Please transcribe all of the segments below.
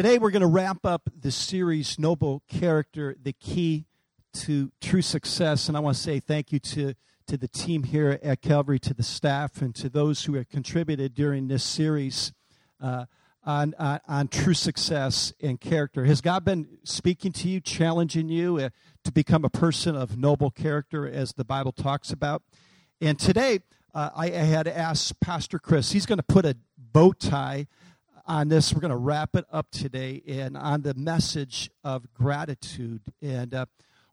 Today we're going to wrap up the series Noble Character, the Key to True Success. And I want to say thank you to, to the team here at Calvary, to the staff, and to those who have contributed during this series uh, on, on, on, true success and character. Has God been speaking to you, challenging you uh, to become a person of noble character, as the Bible talks about? And today uh, I, I had asked Pastor Chris, he's going to put a bow tie on this. We're going to wrap it up today and on the message of gratitude. And uh,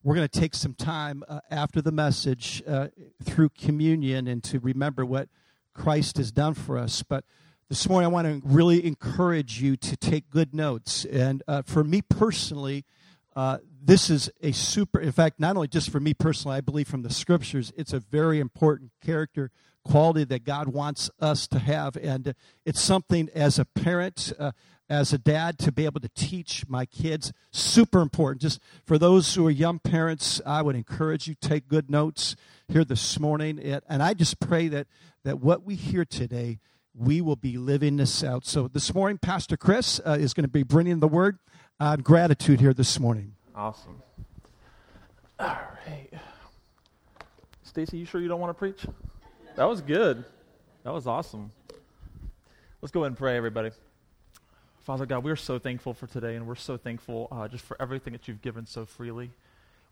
we're going to take some time uh, after the message uh, through communion and to remember what Christ has done for us. But this morning, I want to really encourage you to take good notes. And uh, for me personally, uh, this is a super, in fact, not only just for me personally, I believe from the scriptures, it's a very important character quality that God wants us to have. And it's something as a parent, uh, as a dad, to be able to teach my kids, super important. Just for those who are young parents, I would encourage you take good notes here this morning. And I just pray that, that what we hear today, we will be living this out. So this morning, Pastor Chris uh, is going to be bringing the word on gratitude here this morning. Awesome. All right. Stacy, you sure you don't want to preach? That was good. That was awesome. Let's go ahead and pray, everybody. Father God, we're so thankful for today, and we're so thankful uh, just for everything that you've given so freely.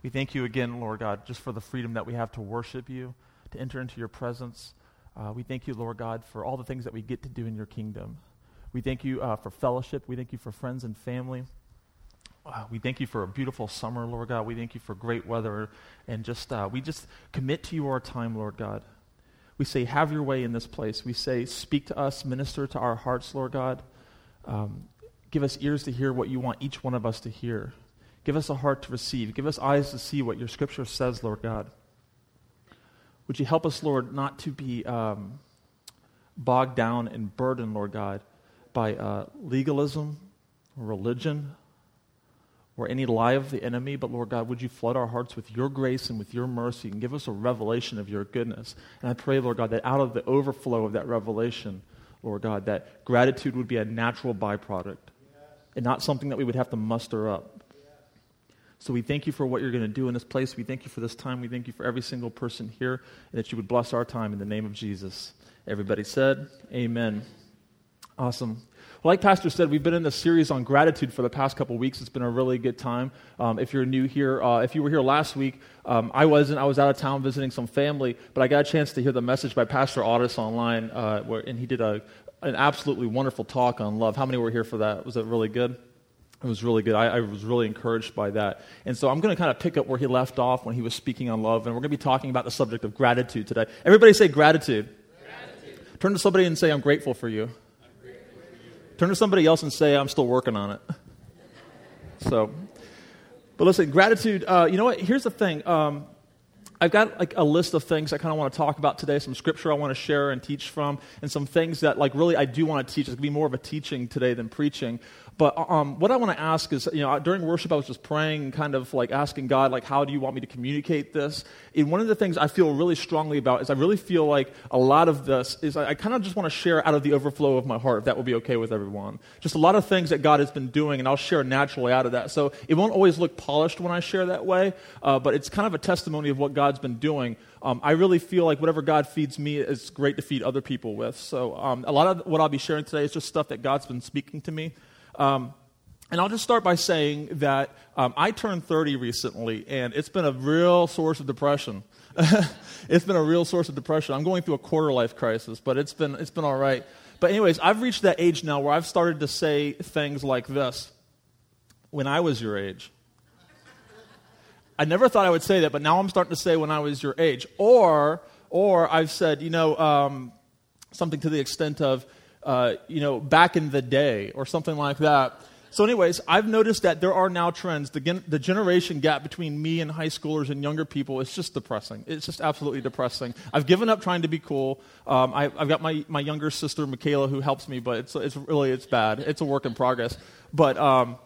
We thank you again, Lord God, just for the freedom that we have to worship you, to enter into your presence. Uh, we thank you, Lord God, for all the things that we get to do in your kingdom. We thank you uh, for fellowship. We thank you for friends and family. Uh, we thank you for a beautiful summer, Lord God. We thank you for great weather. And just, uh, we just commit to you our time, Lord God. We say, Have your way in this place. We say, Speak to us, minister to our hearts, Lord God. Um, give us ears to hear what you want each one of us to hear. Give us a heart to receive. Give us eyes to see what your scripture says, Lord God. Would you help us, Lord, not to be um, bogged down and burdened, Lord God, by uh, legalism, religion, or any lie of the enemy, but Lord God, would you flood our hearts with your grace and with your mercy and give us a revelation of your goodness? And I pray, Lord God, that out of the overflow of that revelation, Lord God, that gratitude would be a natural byproduct and not something that we would have to muster up. So we thank you for what you're going to do in this place. We thank you for this time. We thank you for every single person here, and that you would bless our time in the name of Jesus. Everybody said, Amen. Awesome like Pastor said, we've been in this series on gratitude for the past couple weeks. It's been a really good time. Um, if you're new here, uh, if you were here last week, um, I wasn't. I was out of town visiting some family, but I got a chance to hear the message by Pastor Otis online, uh, where, and he did a, an absolutely wonderful talk on love. How many were here for that? Was it really good? It was really good. I, I, was really encouraged by that. And so I'm going to kind of pick up where he left off when he was speaking on love, and we're going to be talking about the subject of gratitude today. Everybody say gratitude. gratitude. Turn to somebody and say, I'm grateful for you. Turn to somebody else and say, I'm still working on it. So, but listen, gratitude, uh, you know what? Here's the thing. Um, I've got like a list of things I kind of want to talk about today, some scripture I want to share and teach from, and some things that like really I do want to teach. It's going to be more of a teaching today than preaching. But um, what I want to ask is, you know, during worship, I was just praying kind of like asking God, like, how do you want me to communicate this? And one of the things I feel really strongly about is I really feel like a lot of this is I, I kind of just want to share out of the overflow of my heart, if that will be okay with everyone. Just a lot of things that God has been doing, and I'll share naturally out of that. So it won't always look polished when I share that way, uh, but it's kind of a testimony of what God's been doing. Um, I really feel like whatever God feeds me is great to feed other people with. So um, a lot of what I'll be sharing today is just stuff that God's been speaking to me. Um, and I'll just start by saying that um, I turned 30 recently, and it's been a real source of depression. it's been a real source of depression. I'm going through a quarter life crisis, but it's been, it's been all right. But, anyways, I've reached that age now where I've started to say things like this when I was your age. I never thought I would say that, but now I'm starting to say when I was your age. Or, or I've said, you know, um, something to the extent of, uh, you know, back in the day or something like that. So, anyways, I've noticed that there are now trends. The, the generation gap between me and high schoolers and younger people is just depressing. It's just absolutely depressing. I've given up trying to be cool. Um, I, have got my, my younger sister, Michaela, who helps me, but it's, it's really, it's bad. It's a work in progress. But um,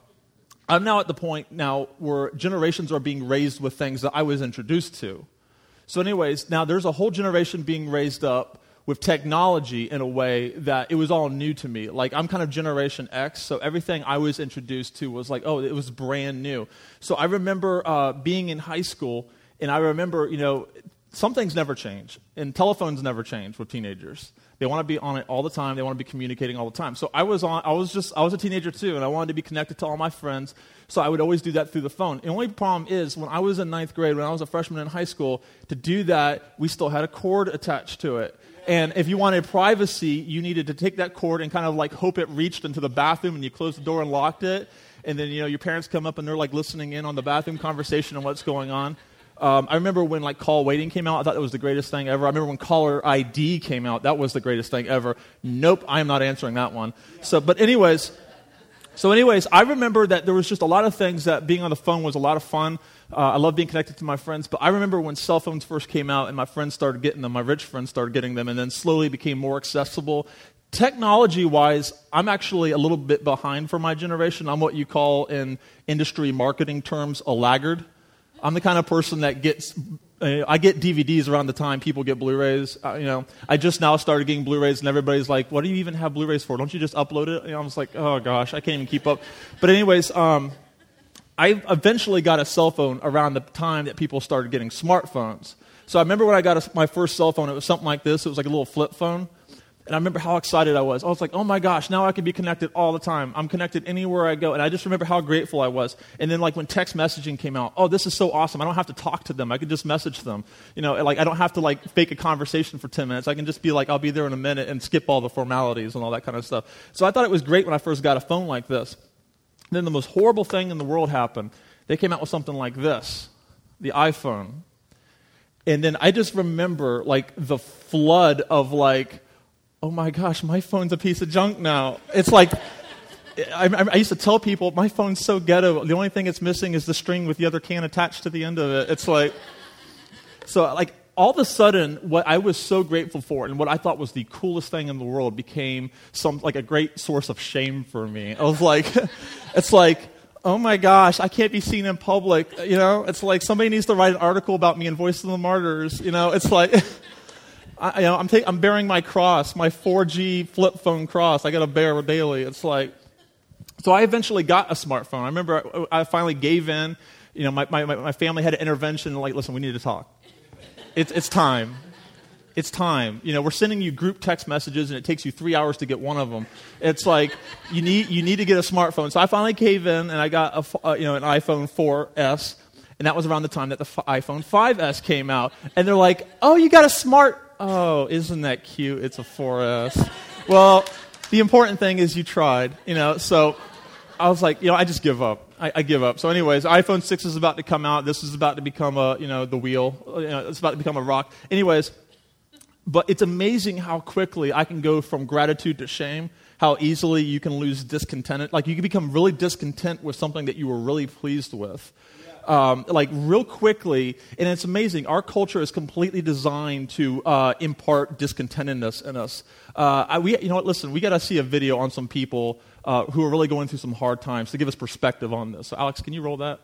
I'm now at the point now where generations are being raised with things that I was introduced to. So, anyways, now there's a whole generation being raised up with technology in a way that it was all new to me. Like I'm kind of Generation X, so everything I was introduced to was like, oh, it was brand new. So I remember uh, being in high school, and I remember, you know, some things never change, and telephones never change with teenagers. They want to be on it all the time. They want to be communicating all the time. So I was on. I was just. I was a teenager too, and I wanted to be connected to all my friends. So I would always do that through the phone. The only problem is when I was in ninth grade, when I was a freshman in high school, to do that, we still had a cord attached to it. And if you wanted privacy, you needed to take that cord and kind of like hope it reached into the bathroom, and you closed the door and locked it. And then you know your parents come up and they're like listening in on the bathroom conversation and what's going on. Um, I remember when like call waiting came out. I thought that was the greatest thing ever. I remember when caller ID came out. That was the greatest thing ever. Nope, I am not answering that one. So, but anyways, so anyways, I remember that there was just a lot of things that being on the phone was a lot of fun. Uh, I love being connected to my friends, but I remember when cell phones first came out and my friends started getting them, my rich friends started getting them, and then slowly became more accessible. Technology wise, I'm actually a little bit behind for my generation. I'm what you call in industry marketing terms a laggard. I'm the kind of person that gets I get DVDs around the time people get Blu-rays. Uh, you know, I just now started getting Blu-rays, and everybody's like, "What do you even have Blu-rays for? Don't you just upload it?" Know, I was like, "Oh gosh, I can't even keep up." But anyways, um, I eventually got a cell phone around the time that people started getting smartphones. So I remember when I got a, my first cell phone, it was something like this. It was like a little flip phone. And I remember how excited I was. I was like, oh my gosh, now I can be connected all the time. I'm connected anywhere I go. And I just remember how grateful I was. And then, like, when text messaging came out, oh, this is so awesome. I don't have to talk to them. I can just message them. You know, like, I don't have to, like, fake a conversation for 10 minutes. I can just be like, I'll be there in a minute and skip all the formalities and all that kind of stuff. So I thought it was great when I first got a phone like this. Then the most horrible thing in the world happened. They came out with something like this the iPhone. And then I just remember, like, the flood of, like, oh my gosh, my phone's a piece of junk now. It's like, I, I, used to tell people, my phone's so ghetto. The only thing it's missing is the string with the other can attached to the end of it. It's like, so like all of a sudden, what I was so grateful for and what I thought was the coolest thing in the world became some like a great source of shame for me. I was like, it's like, oh my gosh, I can't be seen in public. You know, it's like somebody needs to write an article about me in Voice of the Martyrs. You know, it's like. I, you know, I'm, ta- I'm bearing my cross, my 4G flip phone cross. I got to bear daily. It's like, so I eventually got a smartphone. I remember I, I finally gave in. You know, my, my, my family had an intervention. Like, listen, we need to talk. It's, it's time. It's time. You know, we're sending you group text messages, and it takes you three hours to get one of them. It's like you need you need to get a smartphone. So I finally gave in, and I got a uh, you know an iPhone 4S, and that was around the time that the f- iPhone 5S came out. And they're like, "Oh, you got a smart oh, isn't that cute? It's a 4S. well, the important thing is you tried, you know. So I was like, you know, I just give up. I, I, give up. So, anyways, iPhone 6 is about to come out. This is about to become a, you know, the wheel. You know, it's about to become a rock. Anyways, but it's amazing how quickly I can go from gratitude to shame. How easily you can lose discontent. Like you can become really discontent with something that you were really pleased with um, like real quickly, and it's amazing. Our culture is completely designed to uh, impart discontentedness in us. Uh, I, we, you know what? Listen, we got to see a video on some people uh, who are really going through some hard times to give us perspective on this. So, Alex, can you roll that?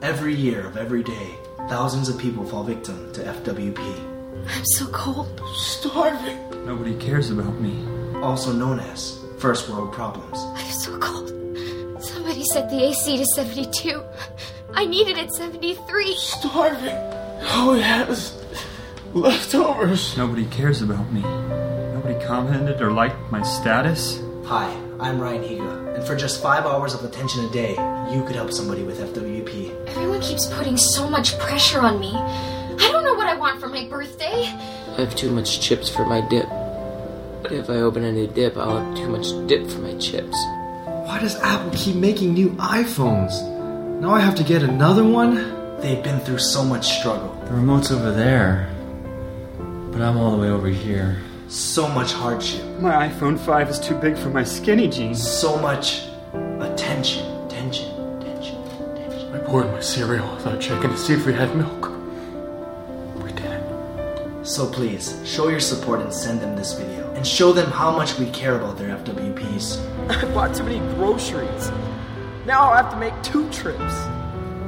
Every year of every day, thousands of people fall victim to FWP. I'm so cold. Starving. Nobody cares about me. Also known as first world problems. I'm so cold. Somebody set the AC to 72. I need it at 73. Starving. Oh, yes. leftovers. Nobody cares about me. Nobody commented or liked my status. Hi, I'm Ryan Higa, and for just five hours of attention a day, you could help somebody with FWP. Everyone keeps putting so much pressure on me. I don't know what I want for my birthday. I have too much chips for my dip. If I open a new dip, I'll have too much dip for my chips. Why does Apple keep making new iPhones? Now I have to get another one? They've been through so much struggle. The remote's over there, but I'm all the way over here. So much hardship. My iPhone 5 is too big for my skinny jeans. So much attention, tension, tension, tension. I poured my cereal without checking to see if we had milk. So please, show your support and send them this video. And show them how much we care about their FWPs. I bought too many groceries. Now I'll have to make two trips.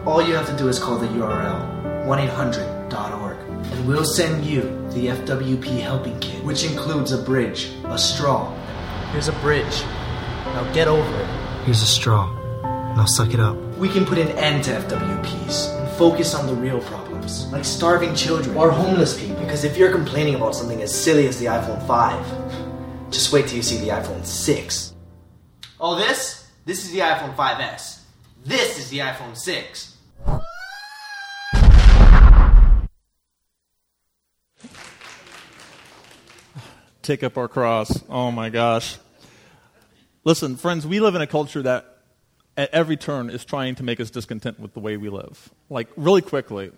All you have to do is call the URL 1-800.org. And we'll send you the FWP Helping Kit, which includes a bridge, a straw. Here's a bridge. Now get over it. Here's a straw. Now suck it up. We can put an end to FWPs and focus on the real problems, like starving children or homeless people. Because if you're complaining about something as silly as the iPhone 5, just wait till you see the iPhone 6. Oh, this? This is the iPhone 5S. This is the iPhone 6. Take up our cross. Oh my gosh. Listen, friends, we live in a culture that at every turn is trying to make us discontent with the way we live. Like, really quickly,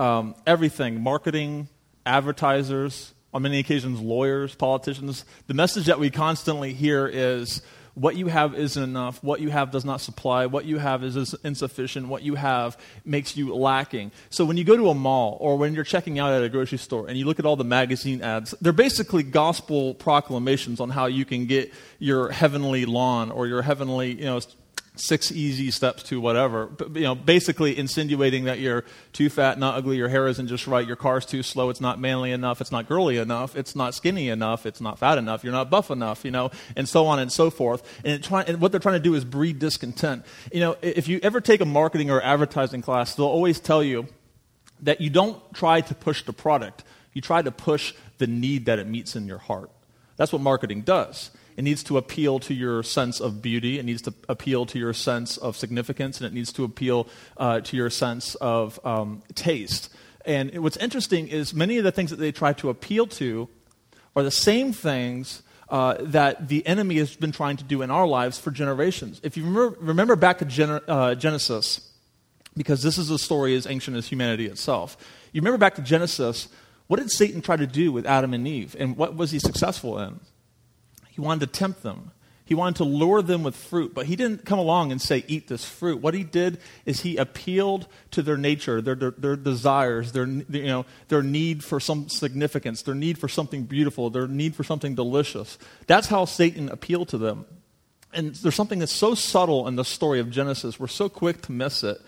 um, everything marketing, advertisers, on many occasions, lawyers, politicians the message that we constantly hear is what you have isn't enough. What you have does not supply. What you have is insufficient. What you have makes you lacking. So when you go to a mall or when you're checking out at a grocery store and you look at all the magazine ads, they're basically gospel proclamations on how you can get your heavenly lawn or your heavenly, you know, six easy steps to whatever. But, you know, basically insinuating that you're too fat, not ugly, your hair isn't just right, your car's too slow, it's not manly enough, it's not girly enough, it's not skinny enough, it's not fat enough, you're not buff enough, you know, and so on and so forth. And, try, and what they're trying to do is breed discontent. You know, if you ever take a marketing or advertising class, they'll always tell you that you don't try to push the product, you try to push the need that it meets in your heart. That's what marketing does. It needs to appeal to your sense of beauty. It needs to appeal to your sense of significance, and it needs to appeal uh, to your sense of um, taste. And what's interesting is many of the things that they try to appeal to are the same things uh, that the enemy has been trying to do in our lives for generations. If you remember, remember back to Gen- uh, Genesis, because this is a story as ancient as humanity itself. You remember back to Genesis, what did Satan try to do with Adam and Eve, and what was he successful in? He wanted to tempt them. He wanted to lure them with fruit, but he didn't come along and say, Eat this fruit. What he did is he appealed to their nature, their, their, their, desires, their, you know, their need for some significance, their need for something beautiful, their need for something delicious. That's how Satan appealed to them. And there's something that's so subtle in the story of Genesis, we're so quick to miss it,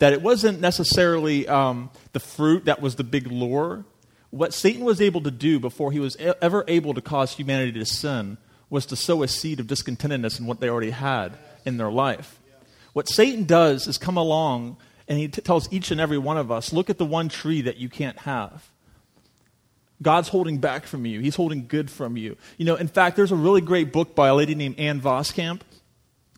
that it wasn't necessarily um, the fruit that was the big lure. What Satan was able to do before he was ever able to cause humanity to sin was to sow a seed of discontentedness in what they already had in their life. What Satan does is come along and he t- tells each and every one of us look at the one tree that you can't have. God's holding back from you, He's holding good from you. You know, in fact, there's a really great book by a lady named Ann Voskamp.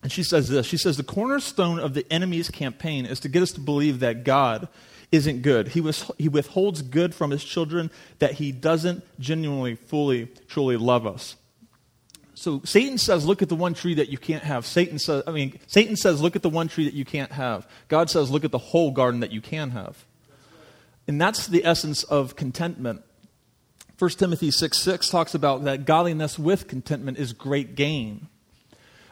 And she says this She says, The cornerstone of the enemy's campaign is to get us to believe that God isn't good. He, was, he withholds good from his children, that he doesn't genuinely, fully, truly love us. So Satan says, look at the one tree that you can't have. Satan says, I mean, Satan says, look at the one tree that you can't have. God says, look at the whole garden that you can have. And that's the essence of contentment. 1 Timothy 6 6 talks about that godliness with contentment is great gain.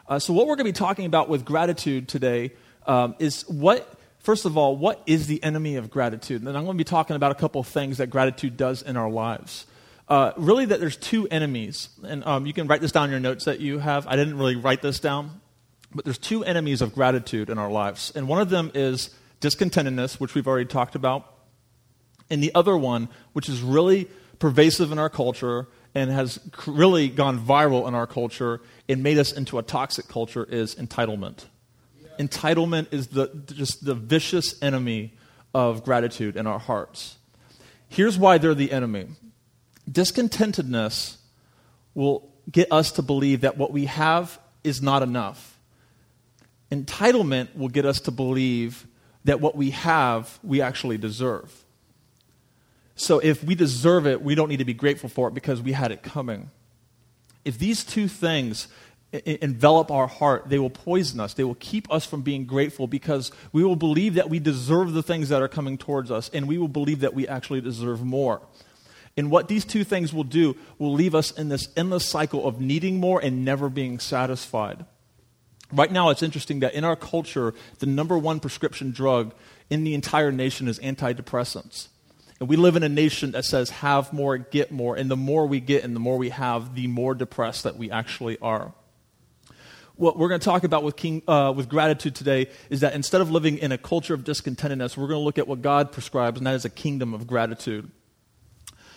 Uh, so, what we're going to be talking about with gratitude today um, is what, first of all, what is the enemy of gratitude? And I'm going to be talking about a couple of things that gratitude does in our lives uh, really that there's two enemies. And um, you can write this down in your notes that you have. I didn't really write this down. But there's two enemies of gratitude in our lives. And one of them is discontentedness, which we've already talked about. And the other one, which is really pervasive in our culture and has really gone viral in our culture and made us into a toxic culture, is entitlement. Entitlement is the, just the vicious enemy of gratitude in our hearts. Here's why they're the enemy Discontentedness will get us to believe that what we have is not enough. Entitlement will get us to believe that what we have, we actually deserve. So if we deserve it, we don't need to be grateful for it because we had it coming. If these two things envelop our heart, they will poison us. They will keep us from being grateful because we will believe that we deserve the things that are coming towards us, and we will believe that we actually deserve more. And what these two things will do will leave us in this endless cycle of needing more and never being satisfied. Right now, it's interesting that in our culture, the number one prescription drug in the entire nation is antidepressants. And we live in a nation that says have more, get more. And the more we get and the more we have, the more depressed that we actually are. What we're going to talk about with, king, uh, with gratitude today is that instead of living in a culture of discontentedness, we're going to look at what God prescribes, and that is a kingdom of gratitude.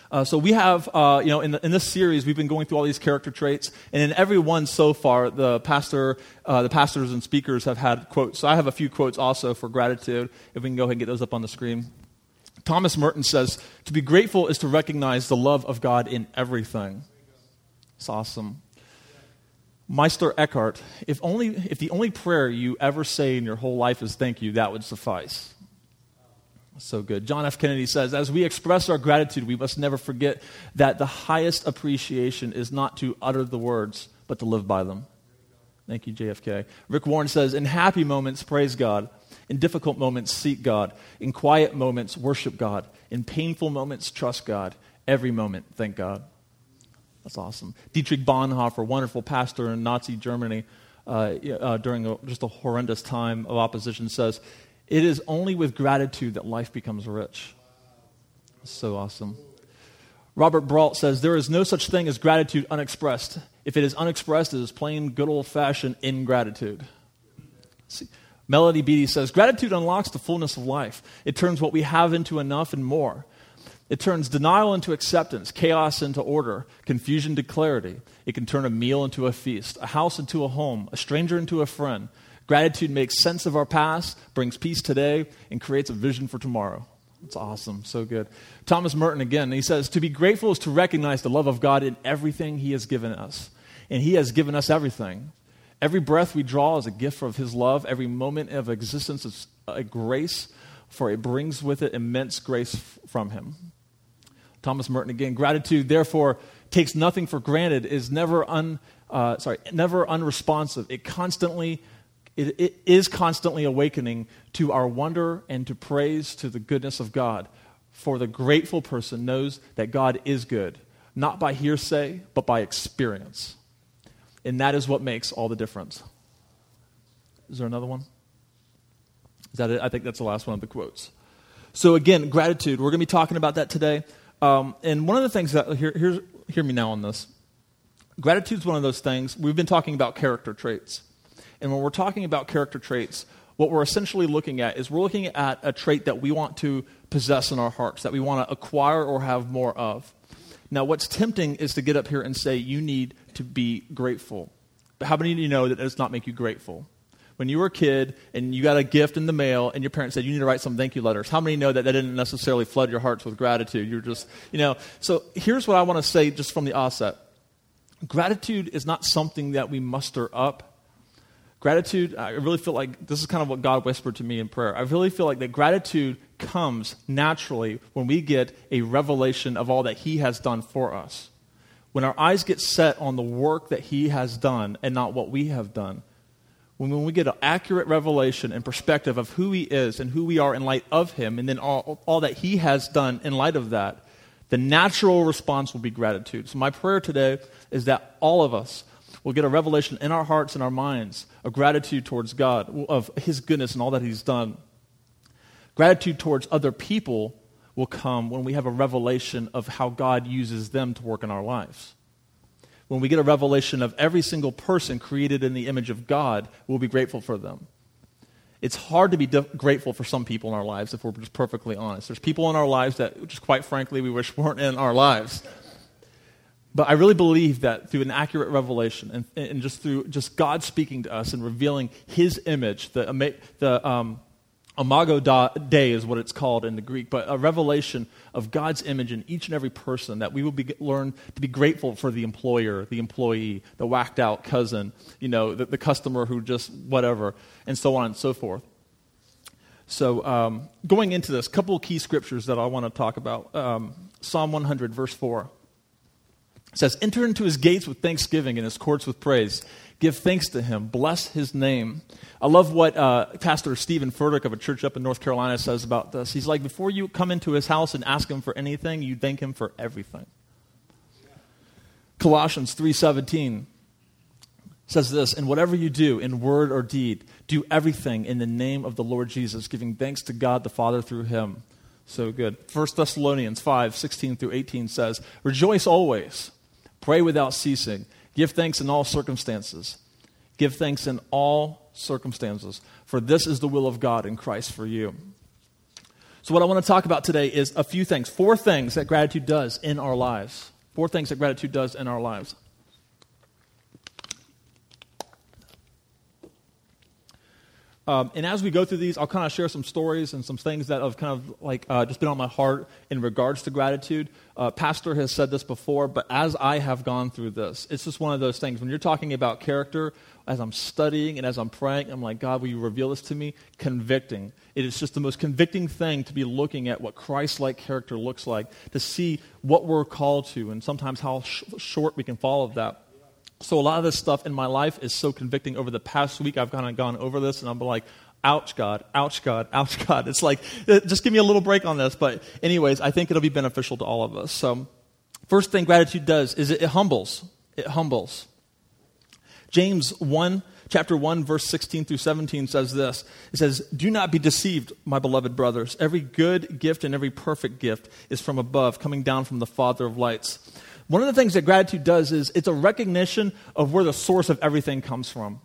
Uh, so we have, uh, you know, in, the, in, this series, we've been going through all these character traits, and in every one so far, the pastor, uh, the pastors and speakers have had quotes. So I have a few quotes also for gratitude. If we can go ahead and get those up on the screen. Thomas Merton says, "To be grateful is to recognize the love of God in everything." It's awesome. Meister Eckhart, if, only, if the only prayer you ever say in your whole life is thank you, that would suffice. So good. John F. Kennedy says, as we express our gratitude, we must never forget that the highest appreciation is not to utter the words, but to live by them. Thank you, JFK. Rick Warren says, in happy moments, praise God. In difficult moments, seek God. In quiet moments, worship God. In painful moments, trust God. Every moment, thank God. That's awesome. Dietrich Bonhoeffer, wonderful pastor in Nazi Germany uh, uh, during a, just a horrendous time of opposition, says, It is only with gratitude that life becomes rich. So awesome. Robert Brault says, There is no such thing as gratitude unexpressed. If it is unexpressed, it is plain, good old fashioned ingratitude. See, Melody Beattie says, Gratitude unlocks the fullness of life. It turns what we have into enough and more. It turns denial into acceptance, chaos into order, confusion to clarity. It can turn a meal into a feast, a house into a home, a stranger into a friend. Gratitude makes sense of our past, brings peace today, and creates a vision for tomorrow. It's awesome. So good. Thomas Merton again, he says, To be grateful is to recognize the love of God in everything He has given us. And He has given us everything. Every breath we draw is a gift of His love. Every moment of existence is a grace, for it brings with it immense grace from Him. Thomas Merton again. Gratitude, therefore, takes nothing for granted, is never un, uh, sorry, never unresponsive. It constantly, it, it is constantly awakening to our wonder and to praise to the goodness of God. For the grateful person knows that God is good, not by hearsay, but by experience. And that is what makes all the difference. Is there another one? Is that it? I think that's the last one of the quotes. So, again, gratitude. We're going to be talking about that today. Um, and one of the things that, here, here's, hear me now on this. Gratitude is one of those things. We've been talking about character traits. And when we're talking about character traits, what we're essentially looking at is we're looking at a trait that we want to possess in our hearts, that we want to acquire or have more of. Now, what's tempting is to get up here and say, you need to be grateful. But how many of you know that does not make you grateful? When you were a kid and you got a gift in the mail and your parents said you need to write some thank you letters. How many know that that didn't necessarily flood your hearts with gratitude? You're just you know. So here's what i want to say just from the offset gratitude is not something that we muster up. Gratitude i really feel like this is kind of what god whispered to me in prayer. I really feel like that gratitude comes naturally when we get a revelation of all that he has done for us. When our eyes get set on the work that he has done and not what we have done when we get an accurate revelation and perspective of who he is and who we are in light of him, and then all, all that he has done in light of that, the natural response will be gratitude. So, my prayer today is that all of us will get a revelation in our hearts and our minds of gratitude towards God, of his goodness and all that he's done. Gratitude towards other people will come when we have a revelation of how God uses them to work in our lives when we get a revelation of every single person created in the image of God, we'll be grateful for them. It's hard to be de- grateful for some people in our lives if we're just perfectly honest. There's people in our lives that, just quite frankly, we wish weren't in our lives. But I really believe that through an accurate revelation and, and just through just God speaking to us and revealing His image, the, the um, Imago Dei is what it's called in the Greek, but a revelation of God's image in each and every person that we will be, learn to be grateful for the employer, the employee, the whacked out cousin, you know, the, the customer who just whatever, and so on and so forth. So, um, going into this, couple key scriptures that I want to talk about. Um, Psalm 100, verse 4 says, Enter into his gates with thanksgiving and his courts with praise. Give thanks to him. Bless his name. I love what uh, Pastor Steven Furtick of a church up in North Carolina says about this. He's like, before you come into his house and ask him for anything, you thank him for everything. Colossians 3.17 says this, And whatever you do, in word or deed, do everything in the name of the Lord Jesus, giving thanks to God the Father through him. So good. 1 Thessalonians 5:16 through 18 says, Rejoice always, pray without ceasing, Give thanks in all circumstances. Give thanks in all circumstances, for this is the will of God in Christ for you. So, what I want to talk about today is a few things, four things that gratitude does in our lives. Four things that gratitude does in our lives. Um, and as we go through these, I'll kind of share some stories and some things that have kind of like uh, just been on my heart in regards to gratitude. Uh, Pastor has said this before, but as I have gone through this, it's just one of those things. When you're talking about character, as I'm studying and as I'm praying, I'm like, God, will you reveal this to me? Convicting. It is just the most convicting thing to be looking at what Christ like character looks like, to see what we're called to, and sometimes how sh- short we can fall of that. So a lot of this stuff in my life is so convicting. Over the past week, I've kind of gone over this, and I'm like, ouch, God, ouch, God, ouch, God. It's like, uh, just give me a little break on this. But, anyways, I think it'll be beneficial to all of us. So, first thing gratitude does is it, it humbles. It humbles. James 1, chapter 1, verse 16 through 17 says this It says, Do not be deceived, my beloved brothers. Every good gift and every perfect gift is from above, coming down from the Father of lights one of the things that gratitude does is it's a recognition of where the source of everything comes from.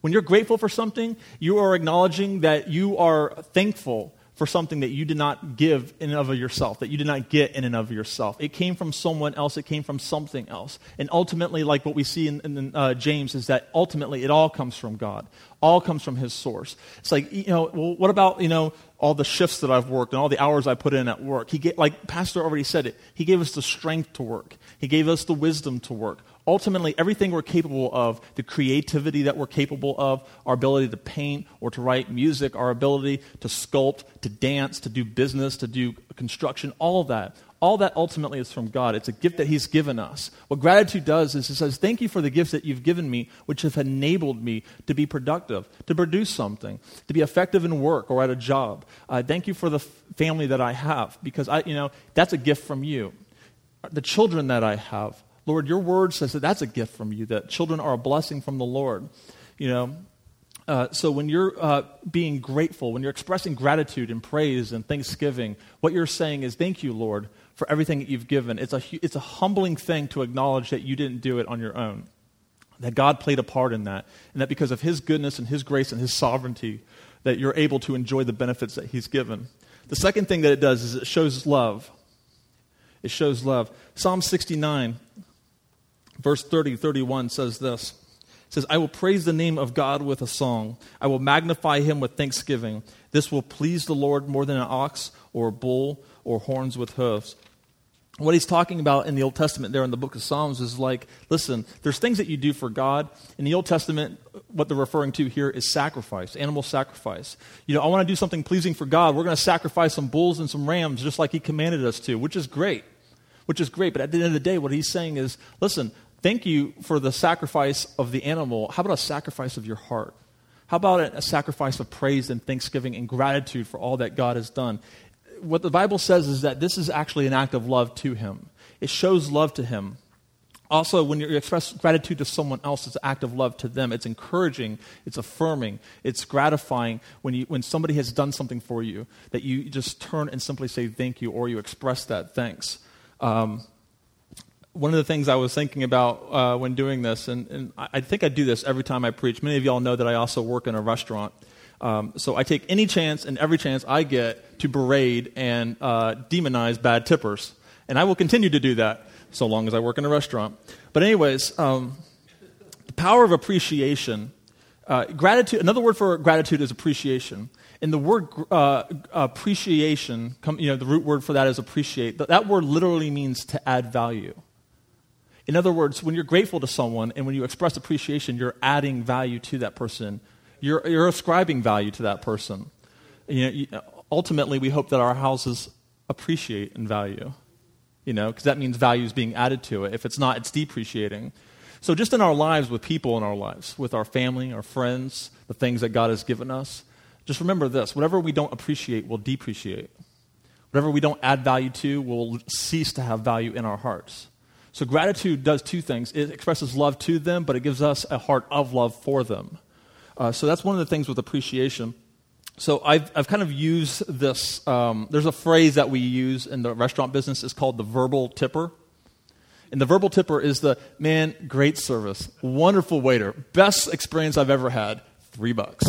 When you're grateful for something, you are acknowledging that you are thankful for something that you did not give in and of yourself, that you did not get in and of yourself. It came from someone else, it came from something else. And ultimately, like what we see in, in uh, James, is that ultimately it all comes from God, all comes from His source. It's like, you know, well, what about, you know, all the shifts that I've worked and all the hours I put in at work? He gave, like Pastor already said it, He gave us the strength to work, He gave us the wisdom to work ultimately everything we're capable of, the creativity that we're capable of, our ability to paint or to write music, our ability to sculpt, to dance, to do business, to do construction, all of that. All that ultimately is from God. It's a gift that He's given us. What gratitude does is it says, Thank you for the gifts that you've given me, which have enabled me to be productive, to produce something, to be effective in work or at a job. Uh, thank you for the f- family that I have, because I, you know, that's a gift from you. The children that I have, Lord, your word says that that's a gift from you, that children are a blessing from the Lord. You know, uh, so when you're uh, being grateful, when you're expressing gratitude and praise and thanksgiving, what you're saying is, Thank you, Lord, for everything that you've given. It's a, it's a humbling thing to acknowledge that you didn't do it on your own, that God played a part in that, and that because of His goodness and His grace and His sovereignty, that you're able to enjoy the benefits that He's given. The second thing that it does is it shows love. It shows love. Psalm 69 verse 30 31 says this it says i will praise the name of god with a song i will magnify him with thanksgiving this will please the lord more than an ox or a bull or horns with hoofs what he's talking about in the Old Testament there in the book of Psalms is like, listen, there's things that you do for God. In the Old Testament, what they're referring to here is sacrifice, animal sacrifice. You know, I want to do something pleasing for God. We're going to sacrifice some bulls and some rams just like he commanded us to, which is great. Which is great. But at the end of the day, what he's saying is, listen, thank you for the sacrifice of the animal. How about a sacrifice of your heart? How about a sacrifice of praise and thanksgiving and gratitude for all that God has done? What the Bible says is that this is actually an act of love to Him. It shows love to Him. Also, when you express gratitude to someone else, it's an act of love to them. It's encouraging, it's affirming, it's gratifying when, you, when somebody has done something for you that you just turn and simply say thank you or you express that thanks. Um, one of the things I was thinking about uh, when doing this, and, and, I think I do this every time I preach. Many of y'all know that I also work in a restaurant. Um, so I take any chance and every chance I get to berate and uh, demonize bad tippers. And I will continue to do that so long as I work in a restaurant. But, anyways, um, the power of appreciation. Uh, gratitude, another word for gratitude is appreciation. And the word uh, appreciation, come, you know, the root word for that is appreciate. That word literally means to add value. In other words, when you're grateful to someone and when you express appreciation, you're adding value to that person. You're, you're ascribing value to that person. You know, you, ultimately, we hope that our houses appreciate in value, you know, because that means value is being added to it. If it's not, it's depreciating. So, just in our lives, with people in our lives, with our family, our friends, the things that God has given us, just remember this whatever we don't appreciate will depreciate. Whatever we don't add value to will cease to have value in our hearts. So gratitude does two things. It expresses love to them, but it gives us a heart of love for them. Uh, so that's one of the things with appreciation. So I've, I've kind of used this. Um, there's a phrase that we use in the restaurant business. It's called the verbal tipper. And the verbal tipper is the man, great service, wonderful waiter, best experience I've ever had, three bucks.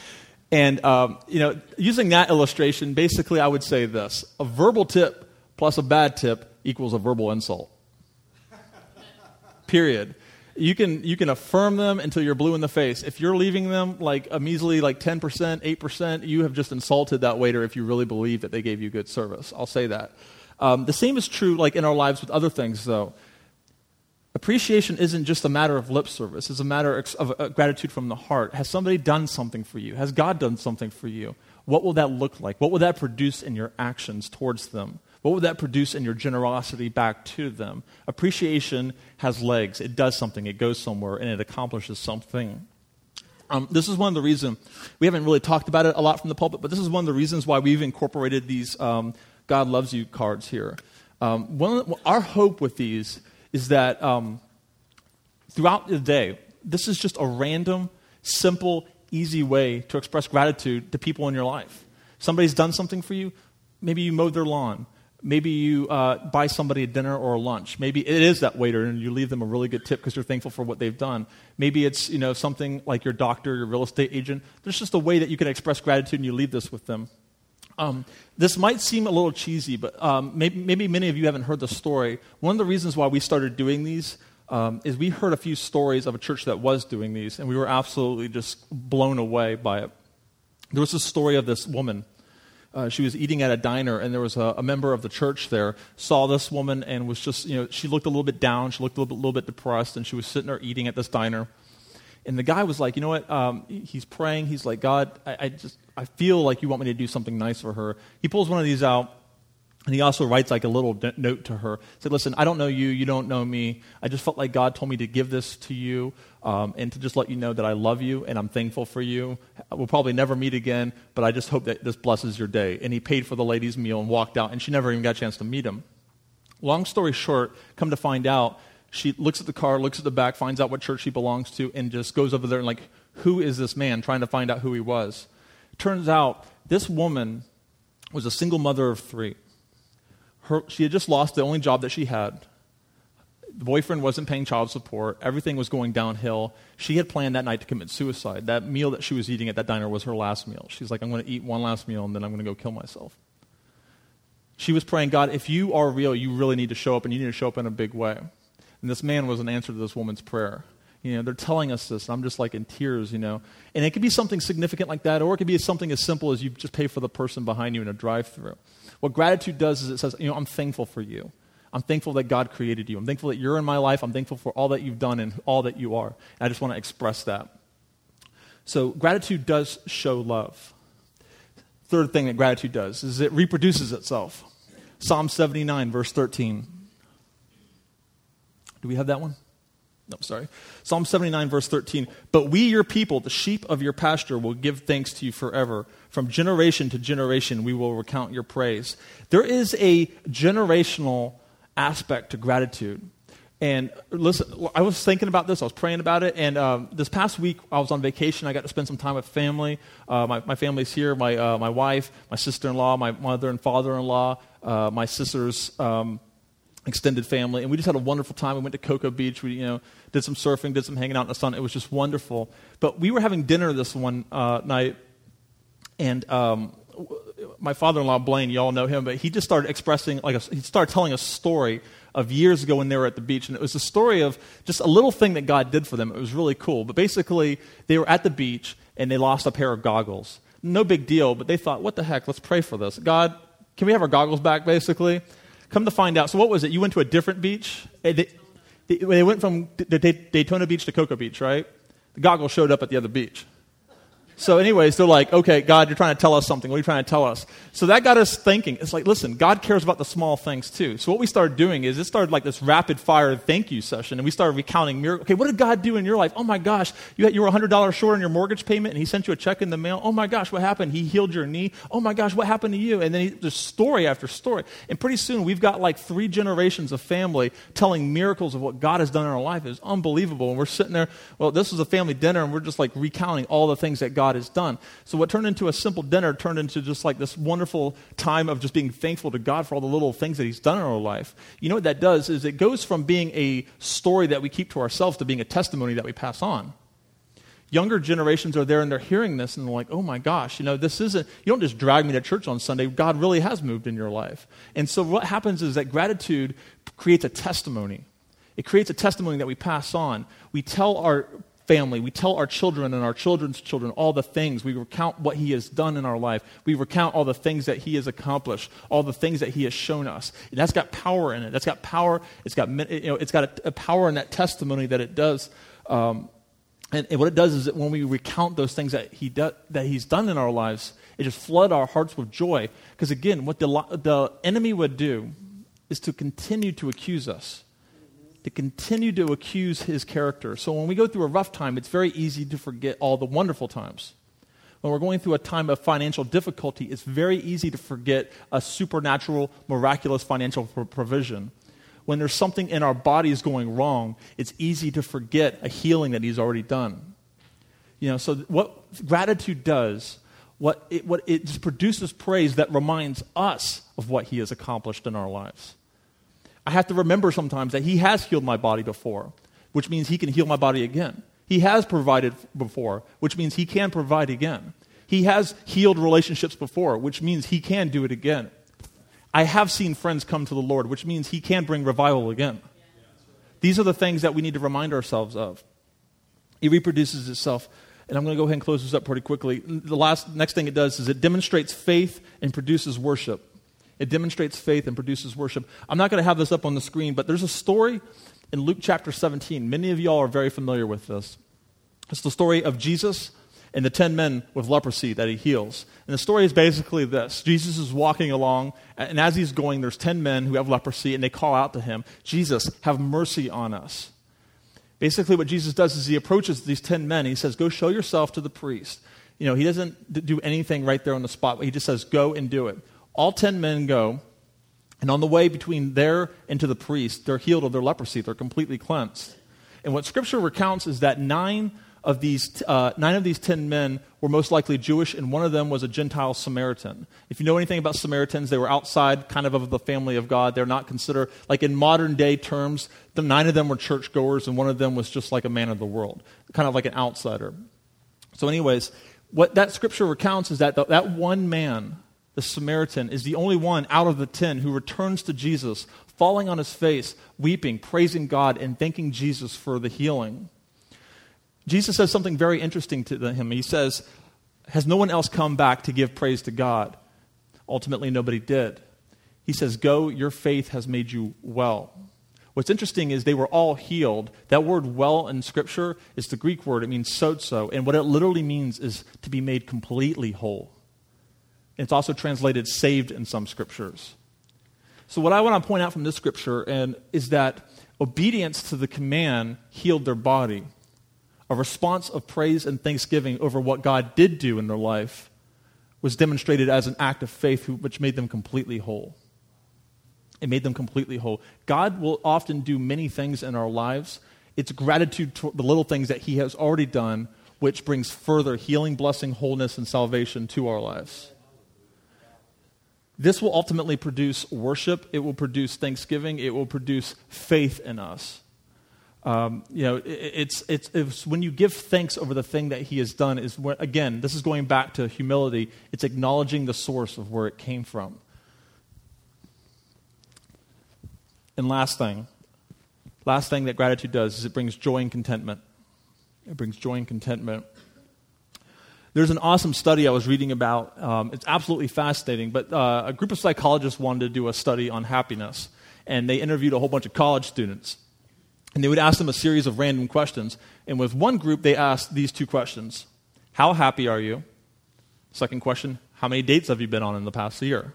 and, um, you know, using that illustration, basically I would say this a verbal tip plus a bad tip equals a verbal insult. Period. You can, you can affirm them until you're blue in the face. If you're leaving them like a measly like 10%, 8%, you have just insulted that waiter if you really believe that they gave you good service. I'll say that. Um, the same is true like in our lives with other things, though. Appreciation isn't just a matter of lip service, it's a matter of uh, gratitude from the heart. Has somebody done something for you? Has God done something for you? What will that look like? What will that produce in your actions towards them? What would that produce in your generosity back to them? Appreciation has legs. It does something, it goes somewhere, and it accomplishes something. Um, this is one of the reasons, we haven't really talked about it a lot from the pulpit, but this is one of the reasons why we've incorporated these um, God loves you cards here. Um, one, our hope with these is that um, throughout the day, this is just a random, simple, easy way to express gratitude to people in your life. Somebody's done something for you. Maybe you mowed their lawn. Maybe you uh, buy somebody a dinner or a lunch. Maybe it is that waiter and you leave them a really good tip because you're thankful for what they've done. Maybe it's you know, something like your doctor, your real estate agent. There's just a way that you can express gratitude and you leave this with them. Um, this might seem a little cheesy, but um, maybe, maybe, many of you haven't heard the story. One of the reasons why we started doing these um, is we heard a few stories of a church that was doing these, and we were absolutely just blown away by it. There was a story of this woman. Uh, she was eating at a diner, and there was a, a, member of the church there saw this woman and was just, you know, she looked a little bit down, she looked a little bit, little bit depressed, and she was sitting there eating at this diner. And the guy was like, you know what? Um, he's praying. He's like, God, I, I, just, I feel like you want me to do something nice for her. He pulls one of these out, and he also writes like a little note to her. He said, listen, I don't know you. You don't know me. I just felt like God told me to give this to you um, and to just let you know that I love you and I'm thankful for you. We'll probably never meet again, but I just hope that this blesses your day. And he paid for the lady's meal and walked out, and she never even got a chance to meet him. Long story short, come to find out, she looks at the car, looks at the back, finds out what church she belongs to, and just goes over there and, like, who is this man? Trying to find out who he was. Turns out this woman was a single mother of three. Her, she had just lost the only job that she had. The boyfriend wasn't paying child support. Everything was going downhill. She had planned that night to commit suicide. That meal that she was eating at that diner was her last meal. She's like, I'm going to eat one last meal and then I'm going to go kill myself. She was praying, God, if you are real, you really need to show up and you need to show up in a big way. And this man was an answer to this woman's prayer. You know, they're telling us this, and I'm just like in tears, you know. And it could be something significant like that, or it could be something as simple as you just pay for the person behind you in a drive through. What gratitude does is it says, you know, I'm thankful for you. I'm thankful that God created you. I'm thankful that you're in my life. I'm thankful for all that you've done and all that you are. And I just want to express that. So, gratitude does show love. Third thing that gratitude does is it reproduces itself. Psalm 79, verse 13. Do we have that one? No, sorry. Psalm 79, verse 13. But we, your people, the sheep of your pasture, will give thanks to you forever. From generation to generation, we will recount your praise. There is a generational aspect to gratitude. And listen, I was thinking about this, I was praying about it, and um, this past week I was on vacation. I got to spend some time with family. Uh, my, my family's here my, uh, my wife, my sister in law, my mother and father in law, uh, my sister's um, extended family, and we just had a wonderful time. We went to Cocoa Beach. We, you know, did some surfing, did some hanging out in the sun. It was just wonderful. But we were having dinner this one uh, night, and um, my father-in-law Blaine, you all know him, but he just started expressing, like, a, he started telling a story of years ago when they were at the beach, and it was a story of just a little thing that God did for them. It was really cool. But basically, they were at the beach and they lost a pair of goggles. No big deal, but they thought, what the heck? Let's pray for this. God, can we have our goggles back? Basically. Come to find out, so what was it? You went to a different beach? Eh, they, they, they went from Daytona Beach to Cocoa Beach, right? The goggles showed up at the other beach. So, anyways, they're like, okay, God, you're trying to tell us something. What are you trying to tell us? So that got us thinking. It's like, listen, God cares about the small things too. So what we started doing is it started like this rapid fire thank you session, and we started recounting miracles. Okay, what did God do in your life? Oh my gosh, you, had, you were $100 short on your mortgage payment, and He sent you a check in the mail. Oh my gosh, what happened? He healed your knee. Oh my gosh, what happened to you? And then he, story after story. And pretty soon we've got like three generations of family telling miracles of what God has done in our life. It's unbelievable. And we're sitting there, well, this was a family dinner, and we're just like recounting all the things that God God has done. So, what turned into a simple dinner turned into just like this wonderful time of just being thankful to God for all the little things that He's done in our life. You know what that does is it goes from being a story that we keep to ourselves to being a testimony that we pass on younger generations are there and they're hearing this and they're like, oh my gosh, you know, this isn't, you don't just drag me to church on Sunday. God really has moved in your life. And so what happens is that gratitude creates a testimony. It creates a testimony that we pass on. We tell our family, we tell our children and our children's children all the things. We recount what He has done in our life. We recount all the things that He has accomplished, all the things that He has shown us. And that's got power in it. That's got power. It's got, you know, it's got a, a power in that testimony that it does. Um, and, and, what it does is that when we recount those things that, he do, that he's done in our lives, it just flood our hearts with joy. Because again, what the, the enemy would do is to continue to accuse us, to continue to accuse his character. So when we go through a rough time, it's very easy to forget all the wonderful times. When we're going through a time of financial difficulty, it's very easy to forget a supernatural, miraculous financial provision when there's something in our bodies going wrong, it's easy to forget a healing that He's already done. You know, so what gratitude does, what it, what it just produces praise that reminds us of what He has accomplished in our lives. I have to remember sometimes that He has healed my body before, which means He can heal my body again. He has provided before, which means He can provide again. He has healed relationships before, which means He can do it again. I have seen friends come to the Lord, which means He can bring revival again. These are the things that we need to remind ourselves of. It reproduces itself. And I'm going to go ahead and close this up pretty quickly. The last, next thing it does is it demonstrates faith and produces worship. It demonstrates faith and produces worship. I'm not going to have this up on the screen, but there's a story in Luke chapter 17. Many of y'all are very familiar with this. It's the story of Jesus and the 10 men with leprosy that he heals. And the story is basically this Jesus is walking along, and as he's going, there's 10 men who have leprosy, and they call out to him, Jesus, have mercy on us. Basically, what Jesus does is he approaches these 10 men, he says, Go show yourself to the priest. You know, he doesn't do anything right there on the spot, but he just says, Go and do it. All 10 men go, and on the way between there and to the priest, they're healed of their leprosy. They're completely cleansed. And what Scripture recounts is that nine of these, uh, nine of these ten men were most likely Jewish, and one of them was a Gentile Samaritan. If you know anything about Samaritans, they were outside kind of of the family of God. They're not considered, like in modern day terms, the nine of them were churchgoers, and one of them was just like a man of the world, kind of like an outsider. So, anyways, what that scripture recounts is that the, that one man, the Samaritan, is the only one out of the ten who returns to Jesus, falling on his face, weeping, praising God, and thanking Jesus for the healing. Jesus says something very interesting to him. He says, Has no one else come back to give praise to God? Ultimately, nobody did. He says, Go, your faith has made you well. What's interesting is they were all healed. That word well in Scripture is the Greek word. It means sozo. And what it literally means is to be made completely whole. It's also translated saved in some scriptures. So, what I want to point out from this scripture and, is that obedience to the command healed their body a response of praise and thanksgiving over what God did do in their life was demonstrated as an act of faith which made them completely whole. It made them completely whole. God will often do many things in our lives. It's gratitude to the little things that He has already done, which brings further healing, blessing, wholeness, and salvation to our lives. This will ultimately produce worship, it will produce thanksgiving, it will produce faith in us. Um, you know, it, it's, it's, it's, when you give thanks over the thing that he has done, is where, again, this is going back to humility. It's acknowledging the source of where it came from. And last thing, last thing that gratitude does is it brings joy and contentment. It brings joy and contentment. There's an awesome study I was reading about. Um, it's absolutely fascinating, but uh, a group of psychologists wanted to do a study on happiness, and they interviewed a whole bunch of college students. And they would ask them a series of random questions. And with one group, they asked these two questions How happy are you? Second question How many dates have you been on in the past year?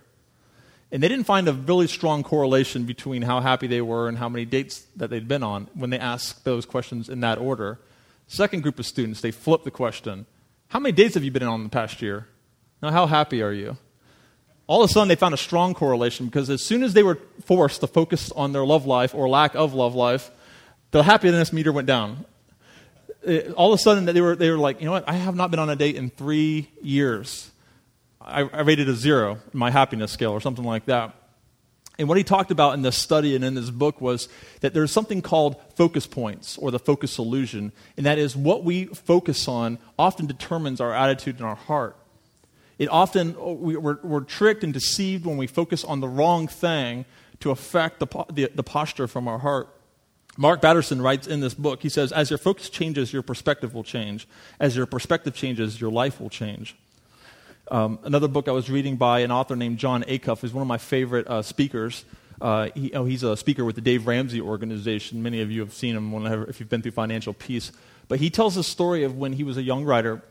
And they didn't find a really strong correlation between how happy they were and how many dates that they'd been on when they asked those questions in that order. Second group of students, they flipped the question How many dates have you been on in the past year? Now, how happy are you? All of a sudden, they found a strong correlation because as soon as they were forced to focus on their love life or lack of love life, the happiness meter went down. it, all of a sudden, they were, they were like, you know what? I have not been on a date in three years. I, I rated a zero in my happiness scale or something like that. And what he talked about in this study and in this book was that there's something called focus points or the focus illusion, and that is what we focus on often determines our attitude and our heart. It often, oh, we're, we're tricked and deceived when we focus on the wrong thing to affect the, the, the posture from our heart. Mark Batterson writes in this book, he says, As your focus changes, your perspective will change. As your perspective changes, your life will change. Um, another book I was reading by an author named Jon Acuff is one of my favorite uh, speakers. Uh, he, oh, he's a speaker with the Dave Ramsey organization. Many of you have seen him whenever, if you've been through Financial Peace. But he tells the story of when he was a young writer,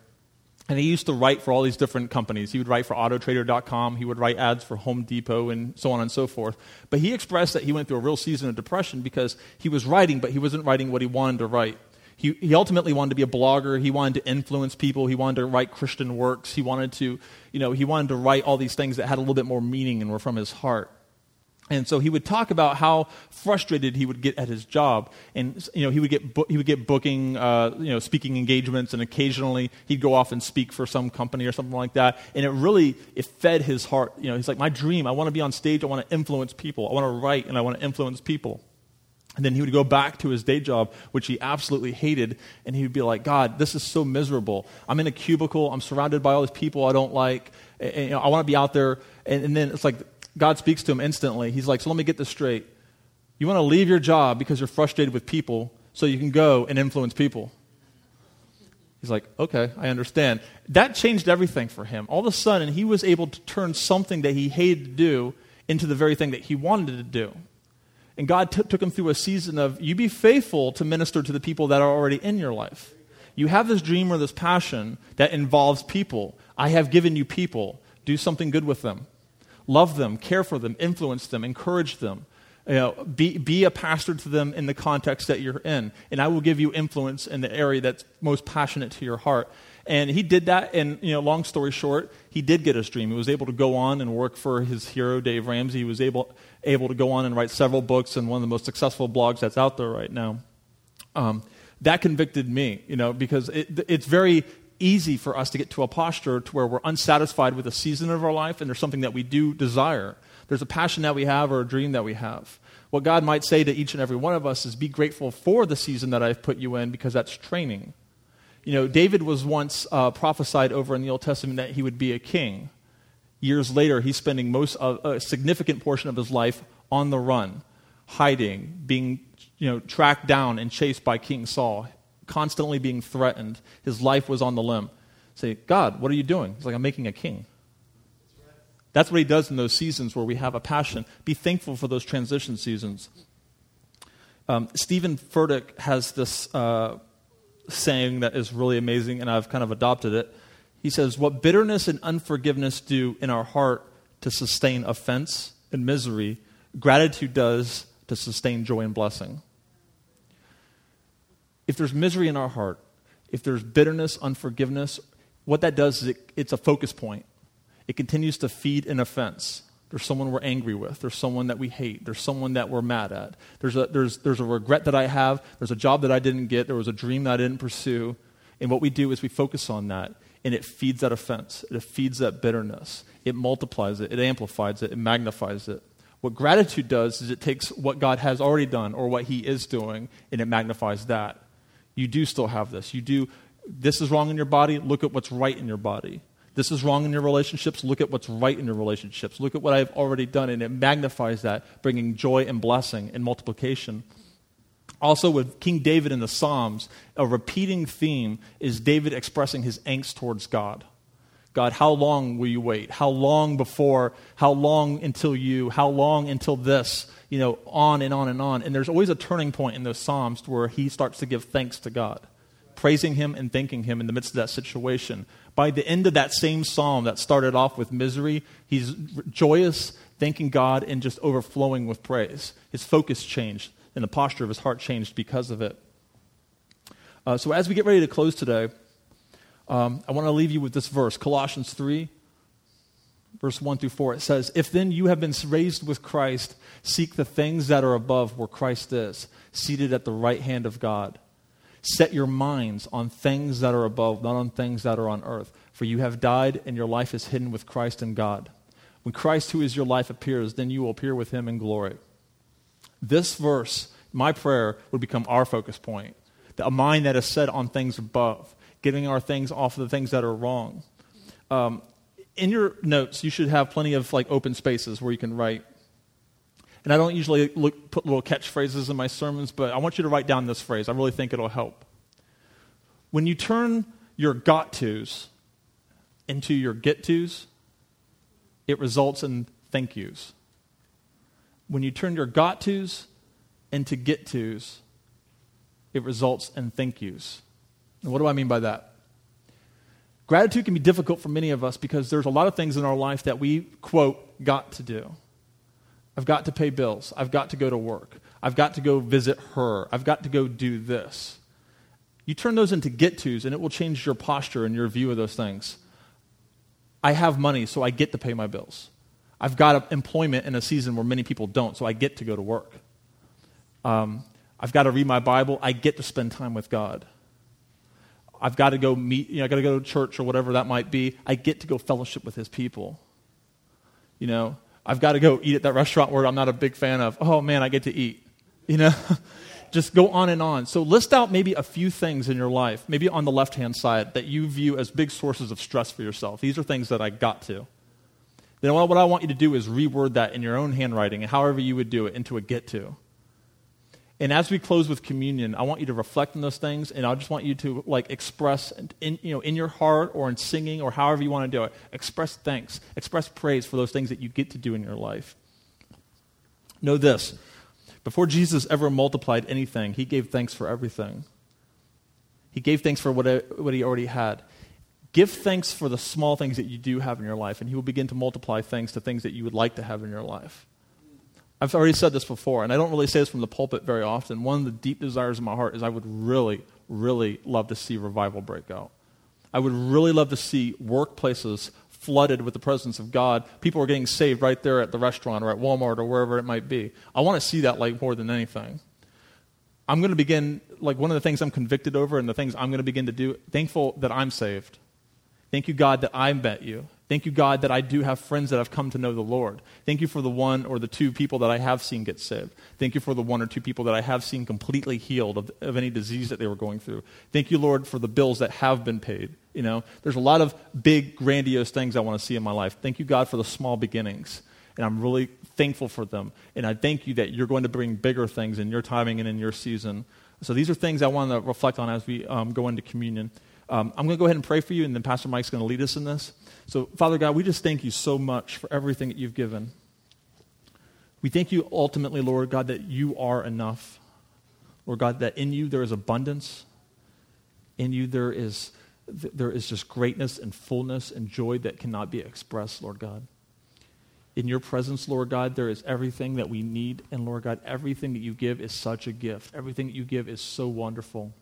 and he used to write for all these different companies. He would write for Autotrader.com, he would write ads for Home Depot, and so on and so forth. But he expressed that he went through a real season of depression because he was writing, but he wasn't writing what he wanted to write. He, he ultimately wanted to be a blogger. He wanted to influence people. He wanted to write Christian works. He wanted to, you know, he wanted to write all these things that had a little bit more meaning and were from his heart. And so he would talk about how frustrated he would get at his job, and you know he would get he would get booking, uh, you know, speaking engagements, and occasionally he'd go off and speak for some company or something like that. And it really it fed his heart. You know, he's like, my dream. I want to be on stage. I want to influence people. I want to write, and I want to influence people. And then he would go back to his day job, which he absolutely hated, and he would be like, God, this is so miserable. I'm in a cubicle. I'm surrounded by all these people I don't like. And, you know, I want to be out there. And, and then it's like God speaks to him instantly. He's like, So let me get this straight. You want to leave your job because you're frustrated with people so you can go and influence people. He's like, okay, I understand. That changed everything for him. All of a sudden, he was able to turn something that he hated to do into the very thing that he wanted to do. And God t- took him through a season of you be faithful to minister to the people that are already in your life. You have this dream or this passion that involves people. I have given you people. Do something good with them. Love them, care for them, influence them, encourage them. You know, be, be a pastor to them in the context that you're in. And I will give you influence in the area that's most passionate to your heart. And he did that, and you know, long story short, he did get his dream. He was able to go on and work for his hero, Dave Ramsey. He was able, able to go on and write several books and one of the most successful blogs that's out there right now. Um, that convicted me, you know, because it, it's very easy for us to get to a posture to where we're unsatisfied with a season of our life and there's something that we do desire. There's a passion that we have or a dream that we have. What God might say to each and every one of us is be grateful for the season that I've put you in because that's training. You know, David was once uh, prophesied over in the Old Testament that he would be a king. Years later, he's spending most uh, a significant portion of his life on the run, hiding, being you know, tracked down and chased by King Saul constantly being threatened. His life was on the limb. Say, God, what are you doing? He's like, I'm making a king. That's what he does in those seasons where we have a passion. Be thankful for those transition seasons. Um, Steven Furtick has this uh, saying that is really amazing, and I've kind of adopted it. He says, What bitterness and unforgiveness do in our heart to sustain offense and misery, gratitude does to sustain joy and blessing if there's misery in our heart, if there's bitterness, unforgiveness, what that does is it, it's a focus point. It continues to feed an offense. There's someone we're angry with. There's someone that we hate. There's someone that we're mad at. There's a, there's, there's a regret that I have. There's a job that I didn't get. There was a dream that I didn't pursue. And what we do is we focus on that, and it feeds that offense. It feeds that bitterness. It multiplies it. It amplifies it. It magnifies it. What gratitude does is it takes what God has already done or what He is doing, and it magnifies that you do still have this. You do, this is wrong in your body, look at what's right in your body. This is wrong in your relationships, look at what's right in your relationships. Look at what I've already done, and it magnifies that, bringing joy and blessing and multiplication. Also, with King David in the Psalms, a repeating theme is David expressing his angst towards God. God, how long will you wait? How long before? How long until you? How long until this? you know, on and on and on. And there's always a turning point in those Psalms where he starts to give thanks to God, praising him and thanking him in the midst of that situation. By the end of that same psalm that started off with misery, he's joyous, thanking God, and just overflowing with praise. His focus changed, and the posture of his heart changed because of it. Uh, so, as we get ready to close today, um, I want to leave you with this verse Colossians 3, verse 1 through 4. It says, If then you have been raised with Christ, seek the things that are above where Christ is, seated at the right hand of God. Set your minds on things that are above, not on things that are on earth. For you have died, and your life is hidden with Christ in God. When Christ, who is your life, appears, then you will appear with him in glory. This verse, my prayer, would become our focus point. A mind that is set on things above, getting our things off of the things that are wrong. Um, in your notes, you should have plenty of like open spaces where you can write. And I don't usually look, put little catchphrases in my sermons, but I want you to write down this phrase. I really think it'll help. When you turn your got tos into your get tos, it results in thank yous. When you turn your got tos into get tos, it results in thank yous. And what do I mean by that? Gratitude can be difficult for many of us because there's a lot of things in our life that we, quote, got to do. I've got to pay bills. I've got to go to work. I've got to go visit her. I've got to go do this. You turn those into get tos, and it will change your posture and your view of those things. I have money, so I get to pay my bills. I've got employment in a season where many people don't, so I get to go to work. Um, I've got to read my Bible. I get to spend time with God. I've got to go meet, you know, I got to go to church or whatever that might be. I get to go fellowship with his people. You know, I've got to go eat at that restaurant where I'm not a big fan of. Oh man, I get to eat. You know, just go on and on. So list out maybe a few things in your life, maybe on the left hand side, that you view as big sources of stress for yourself. These are things that I got to. Then what I want you to do is reword that in your own handwriting, and however you would do it, into a get to. And as we close with communion, I want you to reflect on those things, and I just want you to like express in, you know, in your heart or in singing or however you want to do it, express thanks, express praise for those things that you get to do in your life. Know this before Jesus ever multiplied anything, he gave thanks for everything. He gave thanks for what, what he already had. Give thanks for the small things that you do have in your life, and he will begin to multiply things to things that you would like to have in your life. I've already said this before, and I don't really say this from the pulpit very often. One of the deep desires of my heart is I would really, really love to see revival break out. I would really love to see workplaces flooded with the presence of God. People are getting saved right there at the restaurant or at Walmart or wherever it might be. I want to see that like more than anything. I'm going to begin, like one of the things I'm convicted over and the things I'm going to begin to do, thankful that I'm saved. Thank you, God, that I met you. Thank you, God, that I do have friends that have come to know the Lord. Thank you for the one or the two people that I have seen get saved. Thank you for the one or two people that I have seen completely healed of, of any disease that they were going through. Thank you, Lord, for the bills that have been paid. You know, there's a lot of big, grandiose things I want to see in my life. Thank you, God, for the small beginnings. And I'm really thankful for them. And I thank you that you're going to bring bigger things in your timing and in your season. So these are things I want to reflect on as we um, go into communion. Um, I'm going to go ahead and pray for you, and then Pastor Mike's going to lead us in this. So, Father God, we just thank you so much for everything that you've given. We thank you ultimately, Lord God, that you are enough. Lord God, that in you there is abundance. In you there is, there is just greatness and fullness and joy that cannot be expressed, Lord God. In your presence, Lord God, there is everything that we need. And Lord God, everything that you give is such a gift. Everything that you give is so wonderful.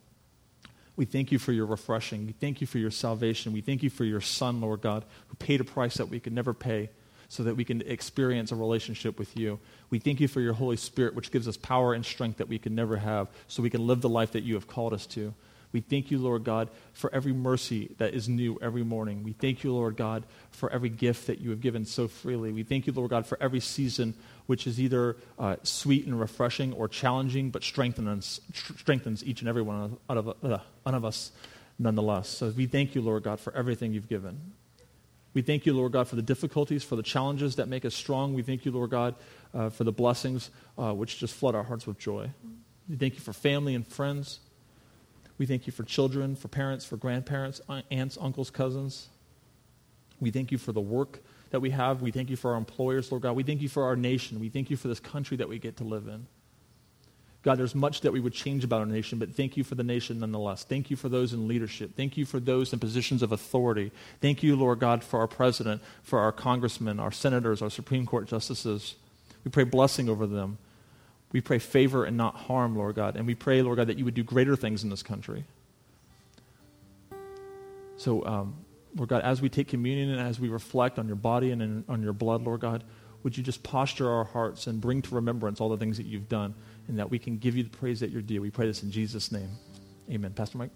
We thank you for your refreshing. We thank you for your salvation. We thank you for your Son, Lord God, who paid a price that we could never pay so that we can experience a relationship with you. We thank you for your Holy Spirit, which gives us power and strength that we can never have so we can live the life that you have called us to. We thank you, Lord God, for every mercy that is new every morning. We thank you, Lord God, for every gift that you have given so freely. We thank you, Lord God, for every season which is either uh, sweet and refreshing or challenging, but strengthens, strengthens each and every one of, uh, one of us nonetheless. So we thank you, Lord God, for everything you've given. We thank you, Lord God, for the difficulties, for the challenges that make us strong. We thank you, Lord God, uh, for the blessings uh, which just flood our hearts with joy. We thank you for family and friends. We thank you for children, for parents, for grandparents, uh, aunts, uncles, cousins. We thank you for the work that we have. We thank you for our employers, Lord God. We thank you for our nation. We thank you for this country that we get to live in. God, there's much that we would change about our nation, but thank you for the nation nonetheless. Thank you for those in leadership. Thank you for those in positions of authority. Thank you, Lord God, for our president, for our congressmen, our senators, our Supreme Court justices. We pray blessing over them. We pray favor and not harm, Lord God. And we pray, Lord God, that you would do greater things in this country. So, um, Lord God, as we take communion and as we reflect on your body and in, on your blood, Lord God, would you just posture our hearts and bring to remembrance all the things that you've done and that we can give you the praise that you're due. We pray this in Jesus' name. Amen. Pastor Mike?